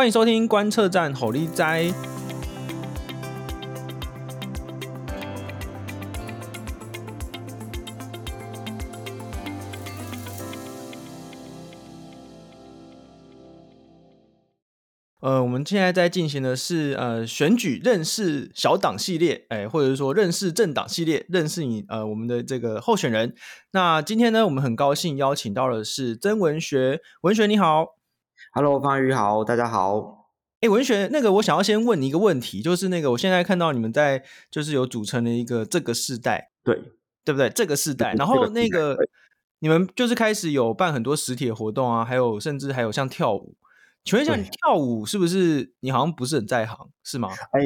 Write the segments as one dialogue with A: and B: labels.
A: 欢迎收听观测站吼力斋。呃，我们现在在进行的是呃选举认识小党系列，哎，或者是说认识政党系列，认识你呃我们的这个候选人。那今天呢，我们很高兴邀请到的是曾文学，文学你好
B: ，Hello，方宇好，大家好。
A: 哎，文学，那个我想要先问你一个问题，就是那个我现在看到你们在就是有组成了一个这个世代，
B: 对
A: 对不对？这个世代，然后那个你们就是开始有办很多实体的活动啊，还有甚至还有像跳舞。请问一下，你跳舞是不是你好像不是很在行，是吗？
B: 哎，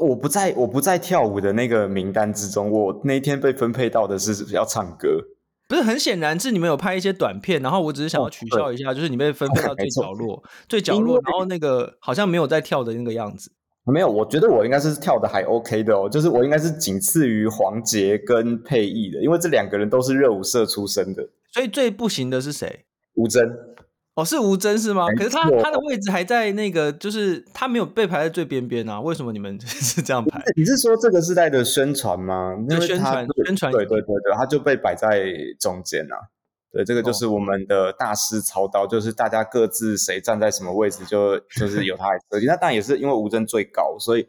B: 我不在，我不在跳舞的那个名单之中。我那天被分配到的是要唱歌，
A: 不是很显然是你们有拍一些短片，然后我只是想要取笑一下，哦、就是你被分配到最角落，最角落，然后那个好像没有在跳的那个样子。
B: 没有，我觉得我应该是跳的还 OK 的哦，就是我应该是仅次于黄杰跟佩逸的，因为这两个人都是热舞社出身的。
A: 所以最不行的是谁？
B: 吴峥。
A: 哦，是吴峥是吗？可是他他的位置还在那个，就是他没有被排在最边边啊？为什么你们 是这样排？
B: 你是说这个时代的宣传吗？
A: 因为宣传宣传，
B: 对对对对，他就被摆在中间啊。对，这个就是我们的大师操刀，哦、就是大家各自谁站在什么位置就，就就是由他来设计。那当然也是因为吴峥最高，所以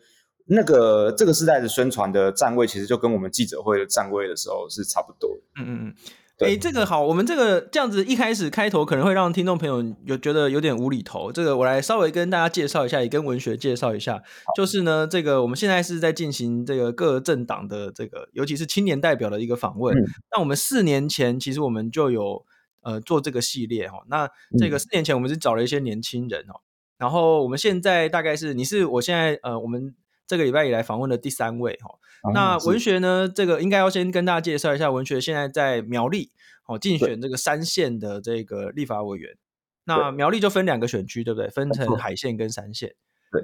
B: 那个这个时代的宣传的站位，其实就跟我们记者会的站位的时候是差不多。
A: 嗯嗯嗯。哎，这个好，我们这个这样子一开始开头可能会让听众朋友有觉得有点无厘头。这个我来稍微跟大家介绍一下，也跟文学介绍一下。就是呢，这个我们现在是在进行这个各政党的这个，尤其是青年代表的一个访问。那我们四年前其实我们就有呃做这个系列哈。那这个四年前我们是找了一些年轻人哦，然后我们现在大概是你是我现在呃我们这个礼拜以来访问的第三位哈。那文学呢？这个应该要先跟大家介绍一下，文学现在在苗栗哦竞选这个三线的这个立法委员。那苗栗就分两个选区，对不对？分成海线跟三线。
B: 对。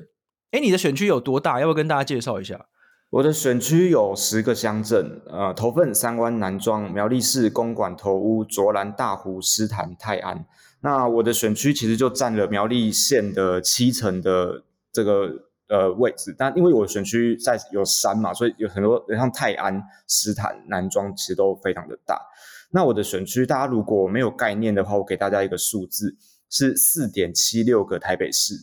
A: 哎，你的选区有多大？要不要跟大家介绍一下？
B: 我的选区有十个乡镇，呃，头份、三湾、南庄、苗栗市、公馆、头屋、卓兰、大湖、狮潭、泰安。那我的选区其实就占了苗栗县的七成的这个。呃，位置，但因为我选区在有山嘛，所以有很多像泰安、狮潭、南庄，其实都非常的大。那我的选区，大家如果没有概念的话，我给大家一个数字，是四点七六个台北市。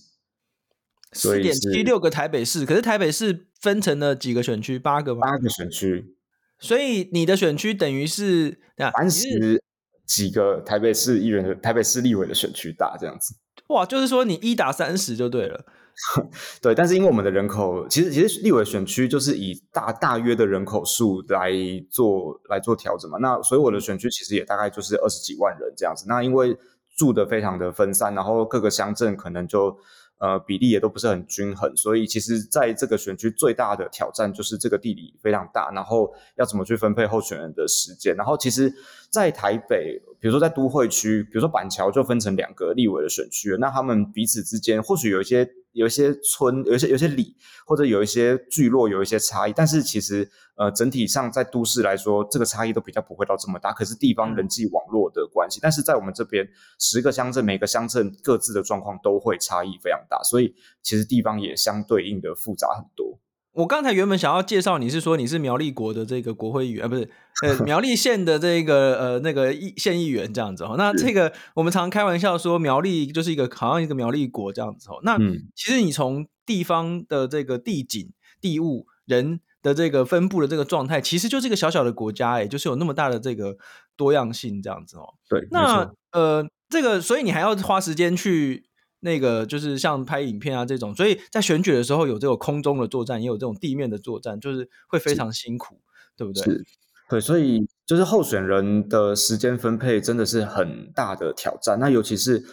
A: 四点七六个台北市，可是台北市分成了几个选区？八个吗？
B: 八个选区。
A: 所以你的选区等于是
B: 三十几个台北市议员的台北市立委的选区大这样子。
A: 哇，就是说你一打三十就对了。
B: 对，但是因为我们的人口，其实其实立委选区就是以大大约的人口数来做来做调整嘛。那所以我的选区其实也大概就是二十几万人这样子。那因为住的非常的分散，然后各个乡镇可能就呃比例也都不是很均衡，所以其实在这个选区最大的挑战就是这个地理非常大，然后要怎么去分配候选人的时间。然后其实，在台北，比如说在都会区，比如说板桥就分成两个立委的选区，那他们彼此之间或许有一些。有一些村，有一些有一些里，或者有一些聚落，有一些差异。但是其实，呃，整体上在都市来说，这个差异都比较不会到这么大。可是地方人际网络的关系，但是在我们这边，十个乡镇，每个乡镇各自的状况都会差异非常大，所以其实地方也相对应的复杂很多。
A: 我刚才原本想要介绍你是说你是苗栗国的这个国会议员啊，不是呃苗栗县的这个呃那个议县议员这样子哦。那这个我们常开玩笑说苗栗就是一个好像一个苗栗国这样子哦。那其实你从地方的这个地景、地物、人的这个分布的这个状态，其实就是一个小小的国家哎，就是有那么大的这个多样性这样子哦。
B: 对，
A: 那呃这个所以你还要花时间去。那个就是像拍影片啊这种，所以在选举的时候有这种空中的作战，也有这种地面的作战，就是会非常辛苦，对不对？
B: 是，对，所以就是候选人的时间分配真的是很大的挑战。那尤其是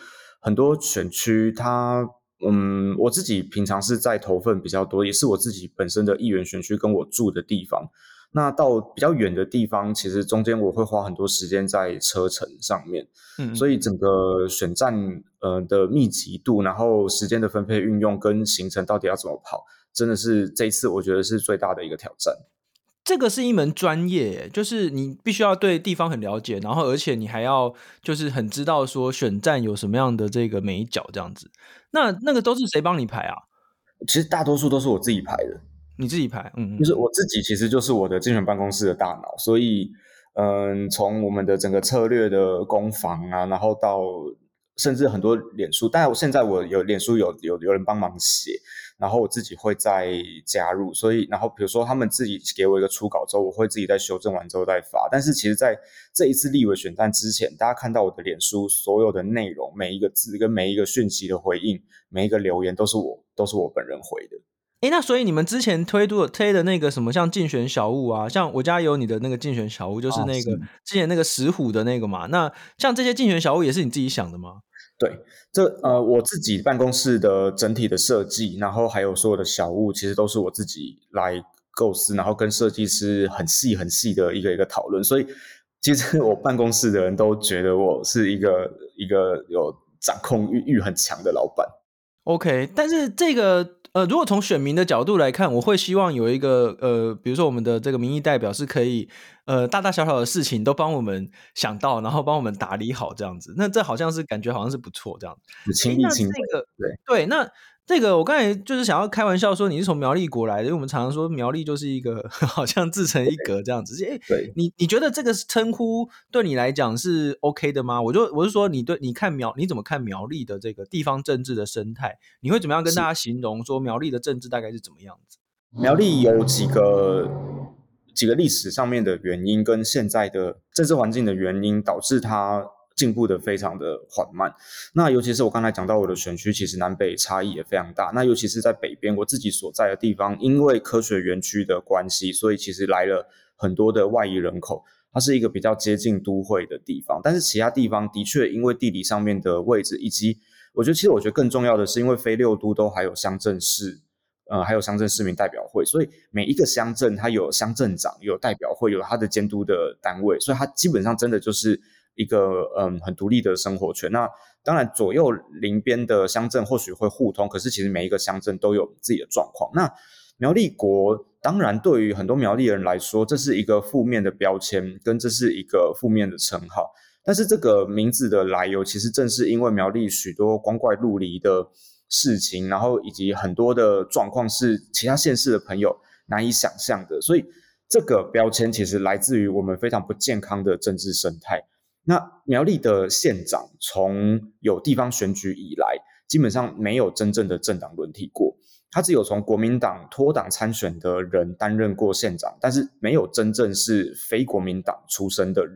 B: 很多选区，它，嗯，我自己平常是在投份比较多，也是我自己本身的议员选区跟我住的地方。那到比较远的地方，其实中间我会花很多时间在车程上面，嗯，所以整个选站呃的密集度，然后时间的分配运用跟行程到底要怎么跑，真的是这一次我觉得是最大的一个挑战。
A: 这个是一门专业，就是你必须要对地方很了解，然后而且你还要就是很知道说选站有什么样的这个眉角这样子。那那个都是谁帮你排啊？
B: 其实大多数都是我自己排的。
A: 你自己排，嗯，
B: 就是我自己其实就是我的竞选办公室的大脑，所以嗯，从我们的整个策略的攻防啊，然后到甚至很多脸书，但我现在我有脸书有有有人帮忙写。然后我自己会再加入，所以然后比如说他们自己给我一个初稿之后，我会自己再修正完之后再发。但是其实在这一次立委选战之前，大家看到我的脸书所有的内容，每一个字跟每一个讯息的回应，每一个留言都是我都是我本人回的。
A: 诶，那所以你们之前推的推的那个什么像竞选小物啊，像我家有你的那个竞选小物，就是那个、啊、之前那个石虎的那个嘛。那像这些竞选小物也是你自己想的吗？
B: 对，这呃，我自己办公室的整体的设计，然后还有所有的小物，其实都是我自己来构思，然后跟设计师很细很细的一个一个讨论。所以，其实我办公室的人都觉得我是一个一个有掌控欲欲很强的老板。
A: OK，但是这个。呃，如果从选民的角度来看，我会希望有一个呃，比如说我们的这个民意代表是可以呃，大大小小的事情都帮我们想到，然后帮我们打理好这样子。那这好像是感觉好像是不错这样子。
B: 亲力亲为。
A: 对对，那。这个我刚才就是想要开玩笑说你是从苗栗国来的，因为我们常常说苗栗就是一个 好像自成一格这样子。哎，对，你你觉得这个称呼对你来讲是 OK 的吗？我就我是说，你对你看苗你怎么看苗栗的这个地方政治的生态？你会怎么样跟大家形容说苗栗的政治大概是怎么样子？
B: 苗栗有几个几个历史上面的原因，跟现在的政治环境的原因，导致它。进步的非常的缓慢，那尤其是我刚才讲到我的选区，其实南北差异也非常大。那尤其是在北边，我自己所在的地方，因为科学园区的关系，所以其实来了很多的外移人口。它是一个比较接近都会的地方，但是其他地方的确因为地理上面的位置，以及我觉得其实我觉得更重要的是，因为非六都都还有乡镇市，呃，还有乡镇市民代表会，所以每一个乡镇它有乡镇长，有代表会，有它的监督的单位，所以它基本上真的就是。一个嗯很独立的生活圈。那当然左右邻边的乡镇或许会互通，可是其实每一个乡镇都有自己的状况。那苗栗国当然对于很多苗栗人来说，这是一个负面的标签，跟这是一个负面的称号。但是这个名字的来由，其实正是因为苗栗许多光怪陆离的事情，然后以及很多的状况是其他县市的朋友难以想象的。所以这个标签其实来自于我们非常不健康的政治生态。那苗栗的县长从有地方选举以来，基本上没有真正的政党轮替过。他只有从国民党脱党参选的人担任过县长，但是没有真正是非国民党出身的人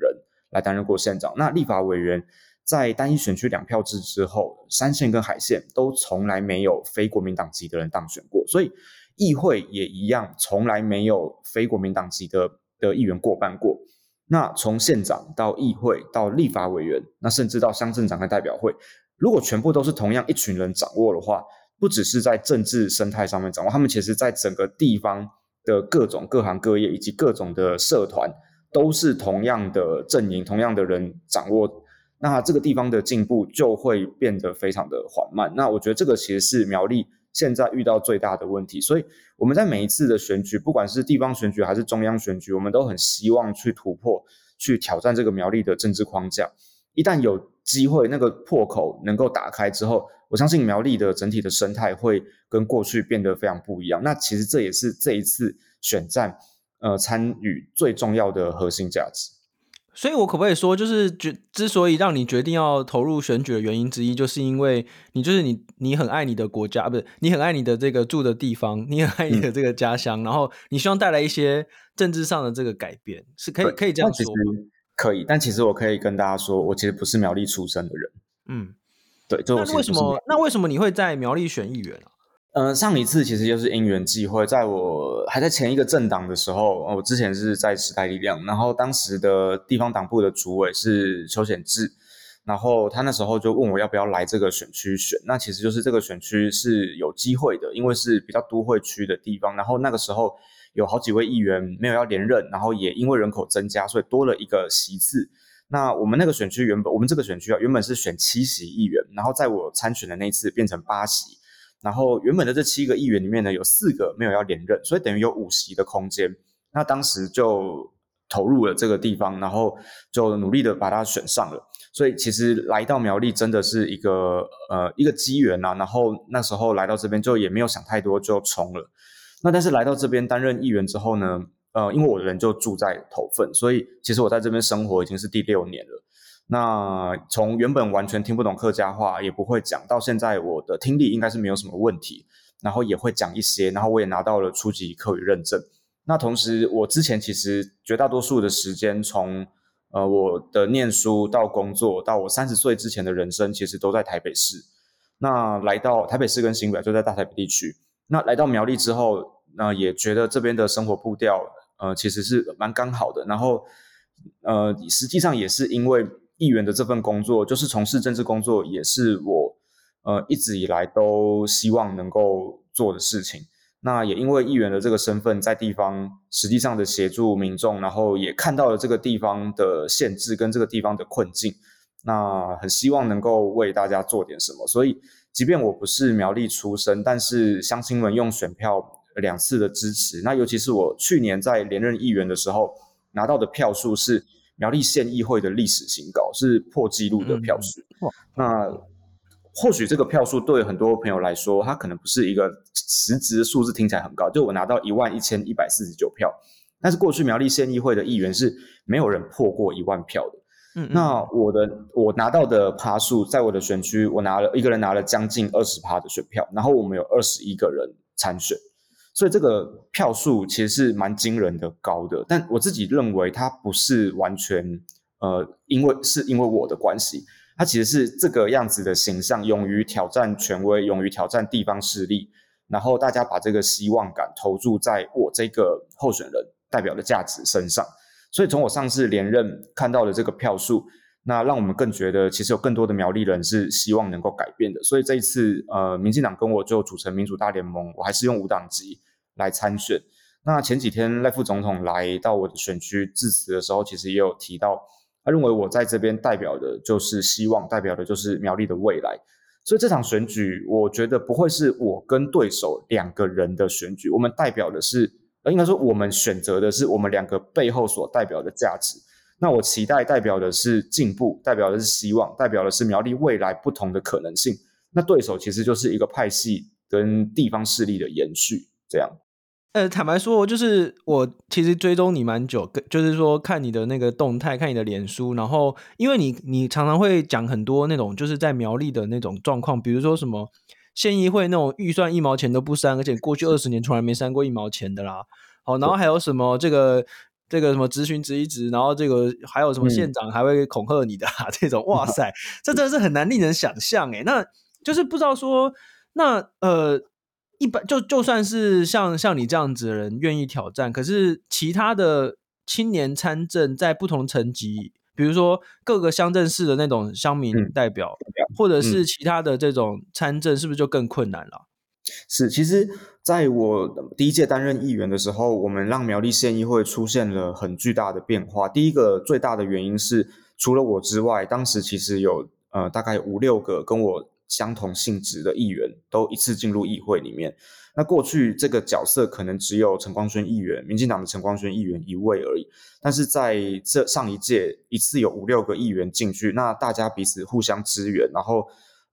B: 来担任过县长。那立法委员在单一选区两票制之后，山县跟海县都从来没有非国民党籍的人当选过，所以议会也一样，从来没有非国民党籍的的议员过半过。那从县长到议会到立法委员，那甚至到乡镇长跟代表会，如果全部都是同样一群人掌握的话，不只是在政治生态上面掌握，他们其实在整个地方的各种各行各业以及各种的社团，都是同样的阵营、同样的人掌握，那这个地方的进步就会变得非常的缓慢。那我觉得这个其实是苗栗现在遇到最大的问题，所以我们在每一次的选举，不管是地方选举还是中央选举，我们都很希望去突破、去挑战这个苗栗的政治框架。一旦有机会，那个破口能够打开之后，我相信苗栗的整体的生态会跟过去变得非常不一样。那其实这也是这一次选战呃参与最重要的核心价值。
A: 所以，我可不可以说，就是决之所以让你决定要投入选举的原因之一，就是因为你就是你，你很爱你的国家，不是你很爱你的这个住的地方，你很爱你的这个家乡，嗯、然后你希望带来一些政治上的这个改变，是可以可以这样说吗？
B: 可以，但其实我可以跟大家说，我其实不是苗栗出生的人。嗯，对，就
A: 那为什么？那为什么你会在苗栗选议员啊？
B: 嗯、上一次其实就是因缘际会，在我还在前一个政党的时候，我之前是在时代力量，然后当时的地方党部的主委是邱显智，然后他那时候就问我要不要来这个选区选，那其实就是这个选区是有机会的，因为是比较都会区的地方，然后那个时候有好几位议员没有要连任，然后也因为人口增加，所以多了一个席次。那我们那个选区原本，我们这个选区啊，原本是选七席议员，然后在我参选的那次变成八席。然后原本的这七个议员里面呢，有四个没有要连任，所以等于有五席的空间。那当时就投入了这个地方，然后就努力的把它选上了。所以其实来到苗栗真的是一个呃一个机缘呐。然后那时候来到这边就也没有想太多就冲了。那但是来到这边担任议员之后呢，呃，因为我的人就住在头份，所以其实我在这边生活已经是第六年了。那从原本完全听不懂客家话，也不会讲，到现在我的听力应该是没有什么问题，然后也会讲一些，然后我也拿到了初级客语认证。那同时，我之前其实绝大多数的时间，从呃我的念书到工作，到我三十岁之前的人生，其实都在台北市。那来到台北市跟新北就在大台北地区。那来到苗栗之后，那也觉得这边的生活步调，呃，其实是蛮刚好的。然后，呃，实际上也是因为。议员的这份工作，就是从事政治工作，也是我呃一直以来都希望能够做的事情。那也因为议员的这个身份，在地方实际上的协助民众，然后也看到了这个地方的限制跟这个地方的困境，那很希望能够为大家做点什么。所以，即便我不是苗栗出身，但是乡亲们用选票两次的支持，那尤其是我去年在连任议员的时候拿到的票数是。苗栗县议会的历史新高，是破纪录的票数。嗯、那或许这个票数对很多朋友来说，它可能不是一个实质的数字，听起来很高。就我拿到一万一千一百四十九票，但是过去苗栗县议会的议员是没有人破过一万票的。嗯，那我的我拿到的趴数，在我的选区，我拿了一个人拿了将近二十趴的选票，然后我们有二十一个人参选。所以这个票数其实是蛮惊人的高的，但我自己认为它不是完全呃，因为是因为我的关系，它其实是这个样子的形象，勇于挑战权威，勇于挑战地方势力，然后大家把这个希望感投注在我这个候选人代表的价值身上。所以从我上次连任看到的这个票数，那让我们更觉得其实有更多的苗栗人是希望能够改变的。所以这一次呃，民进党跟我就组成民主大联盟，我还是用无党籍。来参选。那前几天赖副总统来到我的选区致辞的时候，其实也有提到，他认为我在这边代表的就是希望，代表的就是苗栗的未来。所以这场选举，我觉得不会是我跟对手两个人的选举，我们代表的是，呃，应该说我们选择的是我们两个背后所代表的价值。那我期待代表的是进步，代表的是希望，代表的是苗栗未来不同的可能性。那对手其实就是一个派系跟地方势力的延续，这样。
A: 呃，坦白说，就是我其实追踪你蛮久，就是说看你的那个动态，看你的脸书，然后因为你你常常会讲很多那种就是在苗栗的那种状况，比如说什么县议会那种预算一毛钱都不删，而且过去二十年从来没删过一毛钱的啦。好，然后还有什么这个这个什么质询质疑质，然后这个还有什么县长还会恐吓你的、啊嗯、这种，哇塞，这真的是很难令人想象诶。那就是不知道说那呃。一般就就算是像像你这样子的人愿意挑战，可是其他的青年参政在不同层级，比如说各个乡镇市的那种乡民代表，嗯、或者是其他的这种参政，是不是就更困难了？
B: 是，其实在我第一届担任议员的时候，我们让苗栗县议会出现了很巨大的变化。第一个最大的原因是，除了我之外，当时其实有呃大概五六个跟我。相同性质的议员都一次进入议会里面。那过去这个角色可能只有陈光轩议员，民进党的陈光轩议员一位而已。但是在这上一届，一次有五六个议员进去，那大家彼此互相支援，然后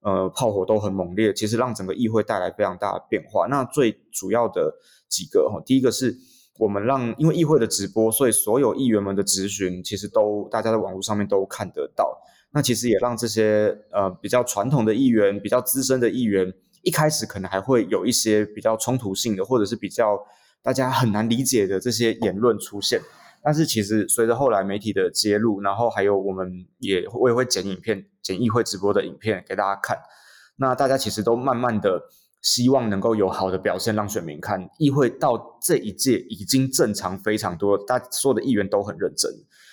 B: 呃炮火都很猛烈，其实让整个议会带来非常大的变化。那最主要的几个哈，第一个是我们让，因为议会的直播，所以所有议员们的质询其实都大家在网络上面都看得到。那其实也让这些呃比较传统的议员、比较资深的议员，一开始可能还会有一些比较冲突性的，或者是比较大家很难理解的这些言论出现。但是其实随着后来媒体的揭露，然后还有我们也我也会剪影片、剪议会直播的影片给大家看，那大家其实都慢慢的希望能够有好的表现让选民看。议会到这一届已经正常非常多，大家所有的议员都很认真。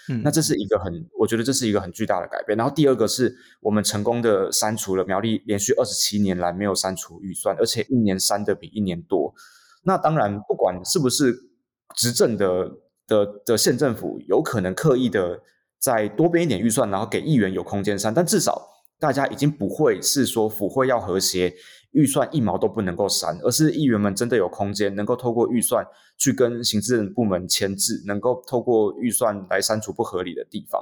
B: 嗯，那这是一个很，我觉得这是一个很巨大的改变。然后第二个是我们成功的删除了苗栗连续二十七年来没有删除预算，而且一年删的比一年多。那当然，不管是不是执政的的的县政府有可能刻意的再多编一点预算，然后给议员有空间删，但至少大家已经不会是说府会要和谐，预算一毛都不能够删，而是议员们真的有空间，能够透过预算去跟行政部门签字，能够透过预算来删除不合理的地方。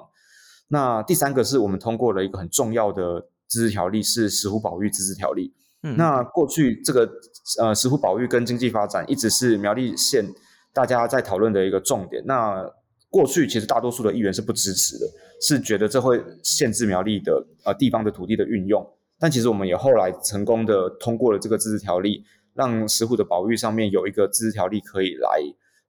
B: 那第三个是我们通过了一个很重要的自治条例，是石虎保育自治条例。嗯，那过去这个呃石虎保育跟经济发展一直是苗栗县大家在讨论的一个重点。那过去其实大多数的议员是不支持的，是觉得这会限制苗栗的呃地方的土地的运用。但其实我们也后来成功的通过了这个自治条例，让石虎的保育上面有一个自治条例可以来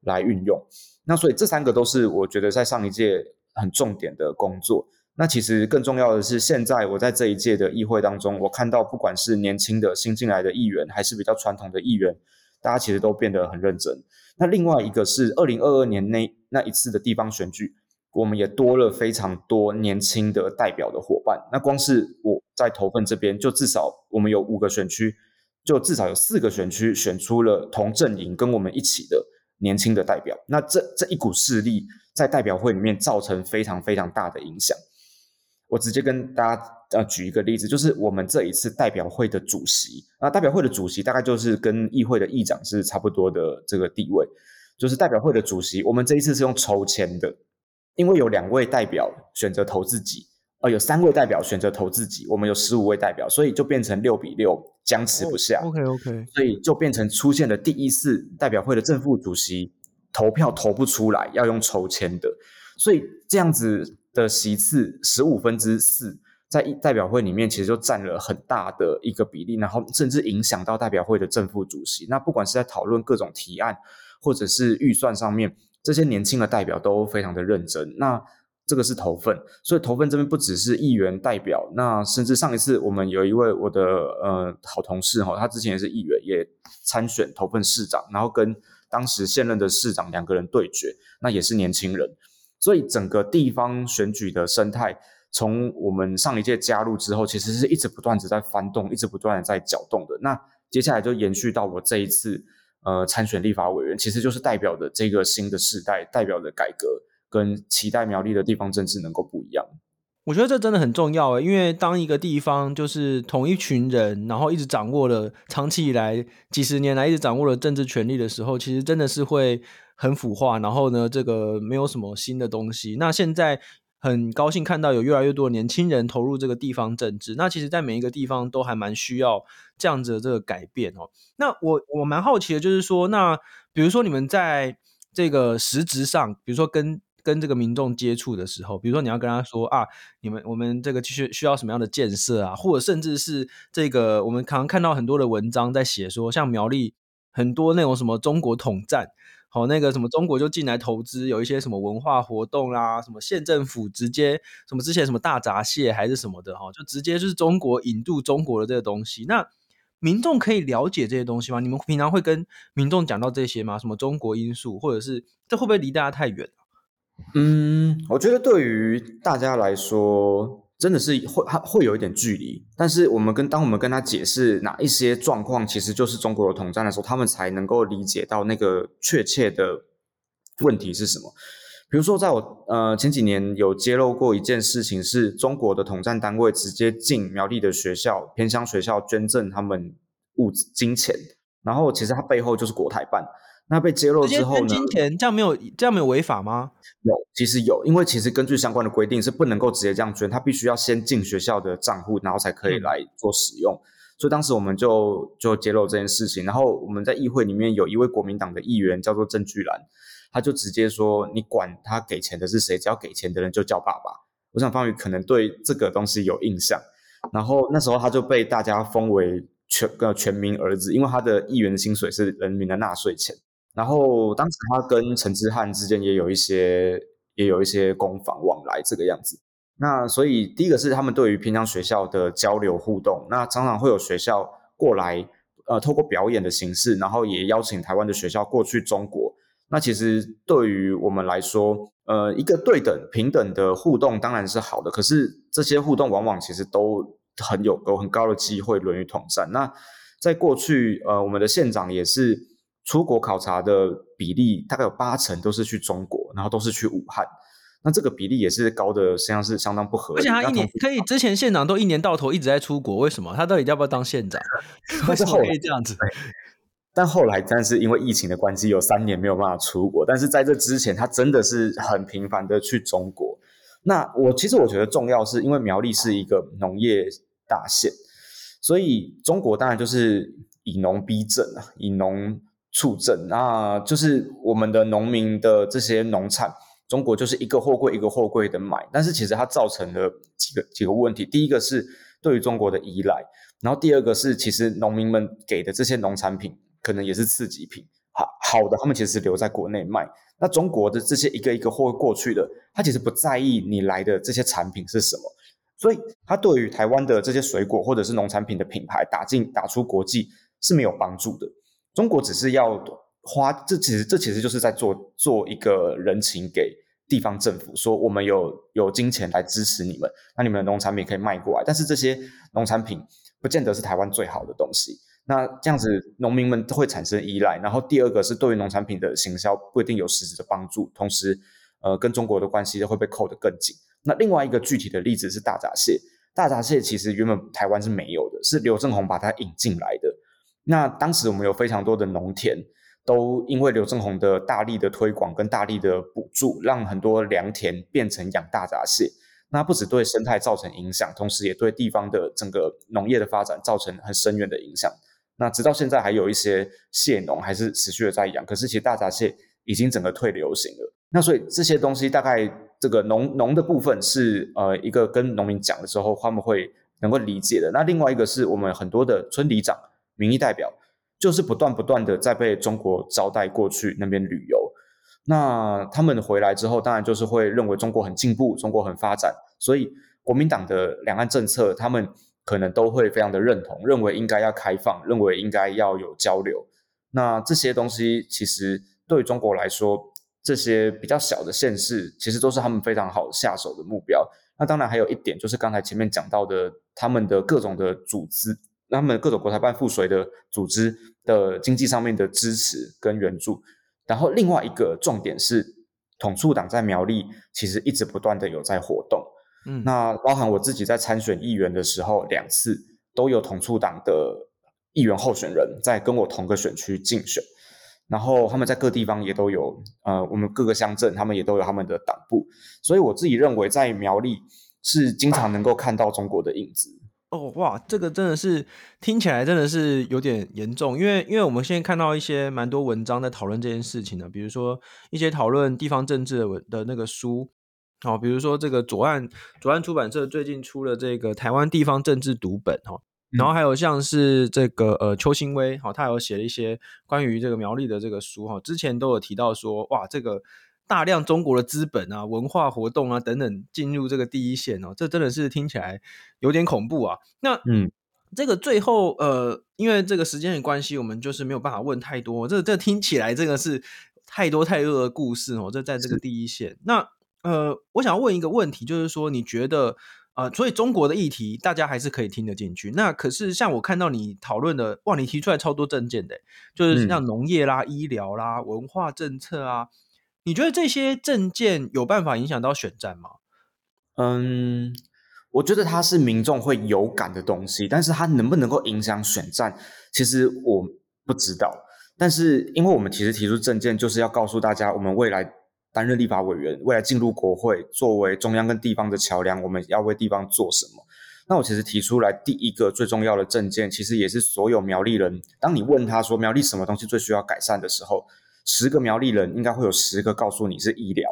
B: 来运用。那所以这三个都是我觉得在上一届很重点的工作。那其实更重要的是，现在我在这一届的议会当中，我看到不管是年轻的新进来的议员，还是比较传统的议员，大家其实都变得很认真。那另外一个是二零二二年那那一次的地方选举，我们也多了非常多年轻的代表的伙伴。那光是我在投份这边，就至少我们有五个选区，就至少有四个选区选出了同阵营跟我们一起的年轻的代表。那这这一股势力在代表会里面造成非常非常大的影响。我直接跟大家呃举一个例子，就是我们这一次代表会的主席，那代表会的主席大概就是跟议会的议长是差不多的这个地位，就是代表会的主席。我们这一次是用抽签的，因为有两位代表选择投自己，呃，有三位代表选择投自己，我们有十五位代表，所以就变成六比六僵持不下。
A: Oh, OK OK，
B: 所以就变成出现了第一次代表会的正副主席投票投不出来，要用抽签的，所以这样子。的席次十五分之四，在代表会里面其实就占了很大的一个比例，然后甚至影响到代表会的正副主席。那不管是在讨论各种提案，或者是预算上面，这些年轻的代表都非常的认真。那这个是投份，所以投份这边不只是议员代表，那甚至上一次我们有一位我的呃好同事哈，他之前也是议员，也参选投份市长，然后跟当时现任的市长两个人对决，那也是年轻人。所以整个地方选举的生态，从我们上一届加入之后，其实是一直不断的在翻动，一直不断的在搅动的。那接下来就延续到我这一次，呃，参选立法委员，其实就是代表的这个新的世代，代表的改革跟期待苗栗的地方政治能够不一样。
A: 我觉得这真的很重要诶，因为当一个地方就是同一群人，然后一直掌握了长期以来几十年来一直掌握了政治权力的时候，其实真的是会。很腐化，然后呢，这个没有什么新的东西。那现在很高兴看到有越来越多的年轻人投入这个地方政治。那其实，在每一个地方都还蛮需要这样子的这个改变哦。那我我蛮好奇的，就是说，那比如说你们在这个实质上，比如说跟跟这个民众接触的时候，比如说你要跟他说啊，你们我们这个需需要什么样的建设啊，或者甚至是这个我们常常看到很多的文章在写说，像苗栗很多那种什么中国统战。好，那个什么中国就进来投资，有一些什么文化活动啦，什么县政府直接什么之前什么大闸蟹还是什么的哈，就直接就是中国引渡中国的这个东西。那民众可以了解这些东西吗？你们平常会跟民众讲到这些吗？什么中国因素，或者是这会不会离大家太远？
B: 嗯，我觉得对于大家来说。真的是会会有一点距离，但是我们跟当我们跟他解释哪一些状况其实就是中国的统战的时候，他们才能够理解到那个确切的问题是什么。比如说，在我呃前几年有揭露过一件事情，是中国的统战单位直接进苗栗的学校、偏乡学校捐赠他们物资金钱，然后其实它背后就是国台办。那被揭露之后呢？
A: 金钱这样没有这样没有违法吗？
B: 有，其实有，因为其实根据相关的规定是不能够直接这样捐，他必须要先进学校的账户，然后才可以来做使用。嗯、所以当时我们就就揭露这件事情，然后我们在议会里面有一位国民党的议员叫做郑巨兰，他就直接说：“你管他给钱的是谁，只要给钱的人就叫爸爸。”我想方宇可能对这个东西有印象，然后那时候他就被大家封为全呃全民儿子，因为他的议员的薪水是人民的纳税钱。然后当时他跟陈之汉之间也有一些也有一些攻防往来这个样子。那所以第一个是他们对于偏乡学校的交流互动，那常常会有学校过来，呃，透过表演的形式，然后也邀请台湾的学校过去中国。那其实对于我们来说，呃，一个对等平等的互动当然是好的，可是这些互动往往其实都很有有很高的机会沦于统战。那在过去，呃，我们的县长也是。出国考察的比例大概有八成都是去中国，然后都是去武汉。那这个比例也是高的，实际上是相当不合理。
A: 而且他一年可以，之前县长都一年到头一直在出国，为什么？他到底要不要当县长？为什么可以这样子？
B: 但后来，但是因为疫情的关系，有三年没有办法出国。但是在这之前，他真的是很频繁的去中国。那我其实我觉得重要是因为苗栗是一个农业大县，所以中国当然就是以农逼政啊，以农促政。那就是我们的农民的这些农产。中国就是一个货柜一个货柜的买，但是其实它造成了几个几个问题。第一个是对于中国的依赖，然后第二个是其实农民们给的这些农产品可能也是次级品，好好的他们其实留在国内卖。那中国的这些一个一个货过去的，他其实不在意你来的这些产品是什么，所以他对于台湾的这些水果或者是农产品的品牌打进打出国际是没有帮助的。中国只是要花，这其实这其实就是在做做一个人情给地方政府，说我们有有金钱来支持你们，那你们的农产品可以卖过来，但是这些农产品不见得是台湾最好的东西。那这样子农民们都会产生依赖，然后第二个是对于农产品的行销不一定有实质的帮助，同时呃跟中国的关系会被扣得更紧。那另外一个具体的例子是大闸蟹，大闸蟹其实原本台湾是没有的，是刘正鸿把它引进来的。那当时我们有非常多的农田。都因为刘正鸿的大力的推广跟大力的补助，让很多良田变成养大闸蟹。那不只对生态造成影响，同时也对地方的整个农业的发展造成很深远的影响。那直到现在还有一些蟹农还是持续的在养，可是其实大闸蟹已经整个退流行了。那所以这些东西大概这个农农的部分是呃一个跟农民讲的时候他们会能够理解的。那另外一个是我们很多的村里长、民意代表。就是不断不断的在被中国招待过去那边旅游，那他们回来之后，当然就是会认为中国很进步，中国很发展，所以国民党的两岸政策，他们可能都会非常的认同，认为应该要开放，认为应该要有交流。那这些东西其实对于中国来说，这些比较小的县市，其实都是他们非常好下手的目标。那当然还有一点，就是刚才前面讲到的，他们的各种的组织。他们各种国台办附随的组织的经济上面的支持跟援助，然后另外一个重点是统促党在苗栗其实一直不断的有在活动，嗯，那包含我自己在参选议员的时候，两次都有统促党的议员候选人在跟我同个选区竞选，然后他们在各地方也都有，呃，我们各个乡镇他们也都有他们的党部，所以我自己认为在苗栗是经常能够看到中国的影子。
A: 哦哇，这个真的是听起来真的是有点严重，因为因为我们现在看到一些蛮多文章在讨论这件事情的，比如说一些讨论地方政治的文的那个书，好，比如说这个左岸左岸出版社最近出了这个台湾地方政治读本哈，然后还有像是这个呃邱新威，好，他有写了一些关于这个苗栗的这个书哈，之前都有提到说哇这个。大量中国的资本啊、文化活动啊等等进入这个第一线哦，这真的是听起来有点恐怖啊。那嗯，这个最后呃，因为这个时间的关系，我们就是没有办法问太多。这这听起来这个是太多太多的故事哦。这在这个第一线，那呃，我想要问一个问题，就是说你觉得啊、呃，所以中国的议题大家还是可以听得进去。那可是像我看到你讨论的，哇，你提出来超多政见的，就是像农业啦、医疗啦、文化政策啊。你觉得这些政见有办法影响到选战吗？
B: 嗯，我觉得它是民众会有感的东西，但是它能不能够影响选战，其实我不知道。但是因为我们其实提出政见，就是要告诉大家，我们未来担任立法委员，未来进入国会，作为中央跟地方的桥梁，我们要为地方做什么？那我其实提出来第一个最重要的政见，其实也是所有苗栗人，当你问他说苗栗什么东西最需要改善的时候。十个苗栗人应该会有十个告诉你是医疗，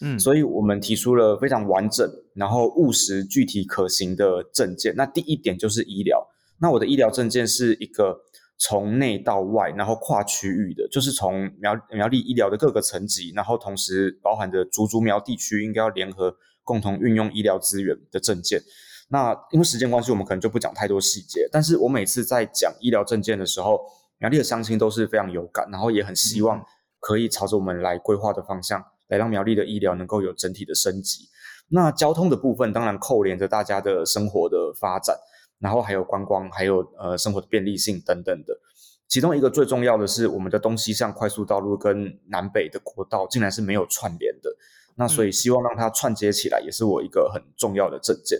B: 嗯，所以我们提出了非常完整、然后务实、具体可行的证件。那第一点就是医疗。那我的医疗证件是一个从内到外，然后跨区域的，就是从苗苗栗医疗的各个层级，然后同时包含着竹竹苗地区应该要联合共同运用医疗资源的证件。那因为时间关系，我们可能就不讲太多细节。但是我每次在讲医疗证件的时候，苗栗的乡亲都是非常有感，然后也很希望可以朝着我们来规划的方向，嗯、来让苗栗的医疗能够有整体的升级。那交通的部分当然扣连着大家的生活的发展，然后还有观光，还有呃生活的便利性等等的。其中一个最重要的是，我们的东西向快速道路跟南北的国道竟然是没有串联的。那所以希望让它串接起来，也是我一个很重要的政见。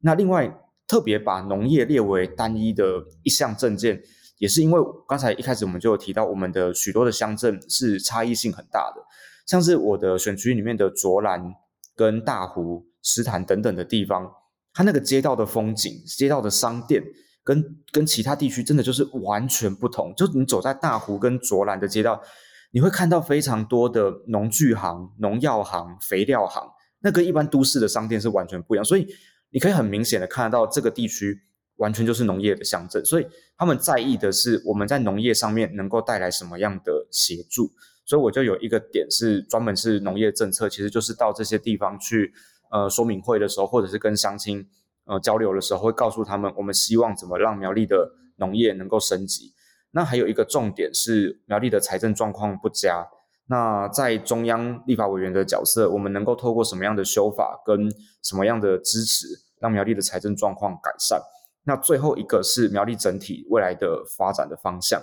B: 那另外特别把农业列为单一的一项政见，也是因为刚才一开始我们就有提到，我们的许多的乡镇是差异性很大的，像是我的选区里面的卓兰跟大湖、石潭等等的地方，它那个街道的风景、街道的商店。跟跟其他地区真的就是完全不同。就你走在大湖跟卓兰的街道，你会看到非常多的农具行、农药行、肥料行，那跟一般都市的商店是完全不一样。所以你可以很明显的看得到，这个地区完全就是农业的乡镇。所以他们在意的是我们在农业上面能够带来什么样的协助。所以我就有一个点是专门是农业政策，其实就是到这些地方去，呃，说明会的时候，或者是跟乡亲。呃，交流的时候会告诉他们，我们希望怎么让苗栗的农业能够升级。那还有一个重点是苗栗的财政状况不佳。那在中央立法委员的角色，我们能够透过什么样的修法跟什么样的支持，让苗栗的财政状况改善？那最后一个是苗栗整体未来的发展的方向，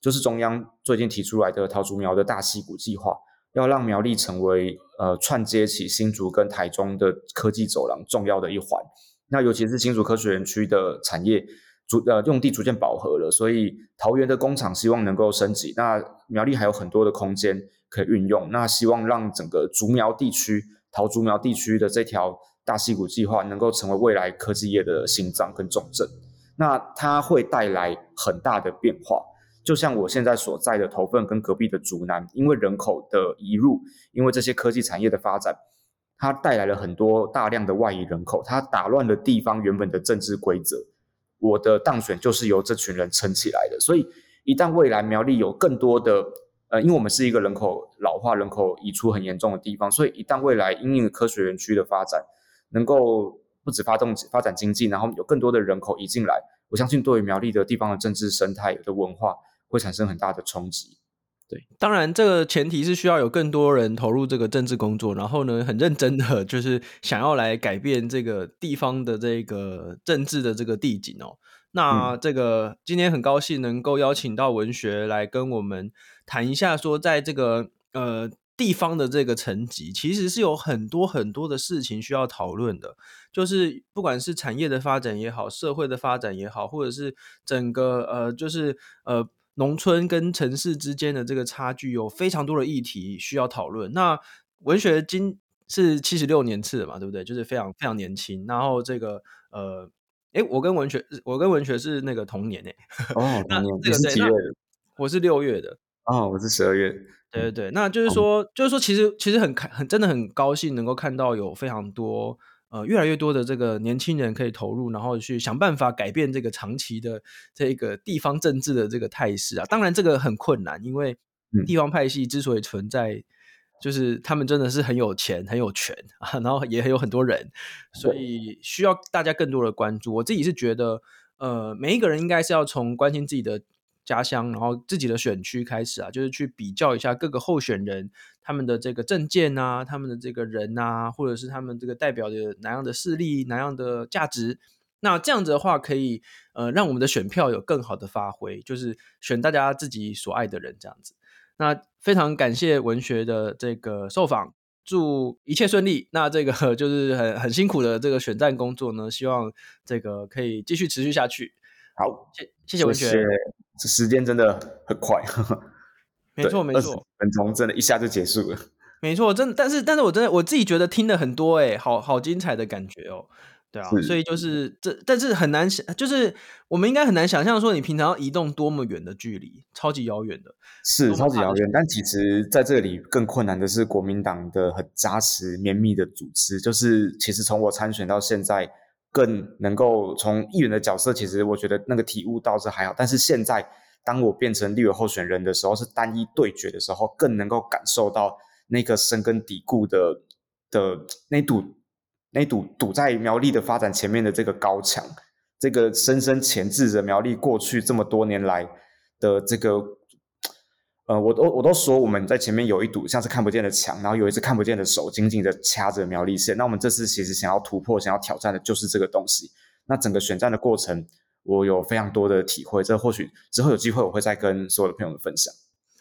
B: 就是中央最近提出来的桃竹苗的大溪谷计划，要让苗栗成为呃串接起新竹跟台中的科技走廊重要的一环。那尤其是新竹科学园区的产业逐呃用地逐渐饱和了，所以桃园的工厂希望能够升级。那苗栗还有很多的空间可以运用，那希望让整个竹苗地区、桃竹苗地区的这条大溪谷计划能够成为未来科技业的心脏跟重镇。那它会带来很大的变化，就像我现在所在的头份跟隔壁的竹南，因为人口的移入，因为这些科技产业的发展。它带来了很多大量的外移人口，它打乱了地方原本的政治规则。我的当选就是由这群人撑起来的，所以一旦未来苗栗有更多的，呃，因为我们是一个人口老化、人口移出很严重的地方，所以一旦未来因应科学园区的发展，能够不止发动发展经济，然后有更多的人口移进来，我相信对于苗栗的地方的政治生态的文化会产生很大的冲击。
A: 对，当然这个前提是需要有更多人投入这个政治工作，然后呢，很认真的就是想要来改变这个地方的这个政治的这个地景哦。那这个今天很高兴能够邀请到文学来跟我们谈一下，说在这个呃地方的这个层级，其实是有很多很多的事情需要讨论的，就是不管是产业的发展也好，社会的发展也好，或者是整个呃就是呃。农村跟城市之间的这个差距有非常多的议题需要讨论。那文学今是七十六年次的嘛，对不对？就是非常非常年轻。然后这个呃，哎，我跟文学，我跟文学是那个同年诶。
B: 哦，同年。
A: 这个是几月的？我是六月的。
B: 哦，我是十二月。
A: 对对对，那就是说，嗯、就是说，其实其实很开，很真的很高兴能够看到有非常多。呃，越来越多的这个年轻人可以投入，然后去想办法改变这个长期的这个地方政治的这个态势啊。当然，这个很困难，因为地方派系之所以存在，嗯、就是他们真的是很有钱、很有权啊，然后也很有很多人，所以需要大家更多的关注。我自己是觉得，呃，每一个人应该是要从关心自己的。家乡，然后自己的选区开始啊，就是去比较一下各个候选人他们的这个政见啊，他们的这个人啊，或者是他们这个代表的哪样的势力、哪样的价值。那这样子的话，可以呃让我们的选票有更好的发挥，就是选大家自己所爱的人这样子。那非常感谢文学的这个受访，祝一切顺利。那这个 就是很很辛苦的这个选战工作呢，希望这个可以继续持续下去。
B: 好，
A: 谢谢谢文
B: 学。这时间真的很快，
A: 没错没错，
B: 分钟真的一下就结束了。
A: 没错，真的，但是但是我真的我自己觉得听了很多，哎，好好精彩的感觉哦。对啊，所以就是这，但是很难想，就是我们应该很难想象说你平常要移动多么远的距离，超级遥远的，
B: 是超级遥远。但其实在这里更困难的是国民党的很扎实绵密的组织，就是其实从我参选到现在。更能够从议员的角色，其实我觉得那个体悟倒是还好。但是现在，当我变成立委候选人的时候，是单一对决的时候，更能够感受到那个深根蒂固的的那堵那堵堵在苗栗的发展前面的这个高墙，这个深深钳制着苗栗过去这么多年来的这个。呃，我都我都说我们在前面有一堵像是看不见的墙，然后有一只看不见的手紧紧的掐着苗栗线。那我们这次其实想要突破、想要挑战的就是这个东西。那整个选战的过程，我有非常多的体会。这或许之后有机会我会再跟所有的朋友们分享。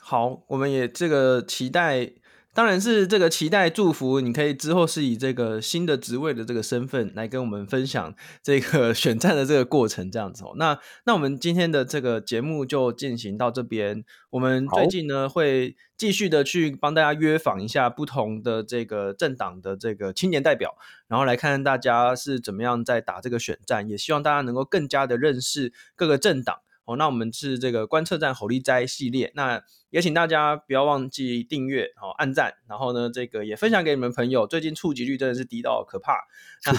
A: 好，我们也这个期待当然是这个期待祝福，你可以之后是以这个新的职位的这个身份来跟我们分享这个选战的这个过程，这样子哦。那那我们今天的这个节目就进行到这边。我们最近呢会继续的去帮大家约访一下不同的这个政党的这个青年代表，然后来看看大家是怎么样在打这个选战，也希望大家能够更加的认识各个政党。哦，那我们是这个观测站侯立斋系列，那也请大家不要忘记订阅，哦，按赞，然后呢，这个也分享给你们朋友。最近触及率真的是低到可怕，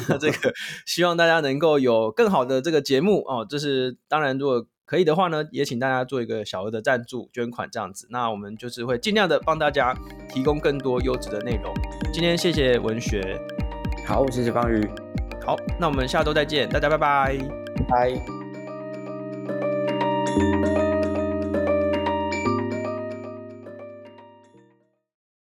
A: 那 这个希望大家能够有更好的这个节目哦。这是当然，如果可以的话呢，也请大家做一个小额的赞助捐款这样子。那我们就是会尽量的帮大家提供更多优质的内容。今天谢谢文学，
B: 好，谢谢方宇，
A: 好，那我们下周再见，大家拜拜，
B: 拜。you